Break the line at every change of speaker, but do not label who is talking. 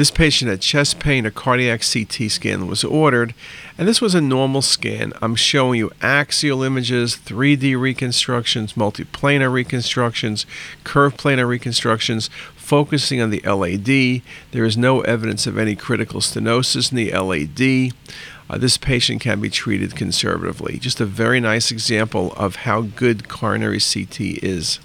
This patient had chest pain, a cardiac CT scan was ordered, and this was a normal scan. I'm showing you axial images, 3D reconstructions, multiplanar reconstructions, curved planar reconstructions, focusing on the LAD. There is no evidence of any critical stenosis in the LAD. Uh, this patient can be treated conservatively. Just a very nice example of how good coronary CT is.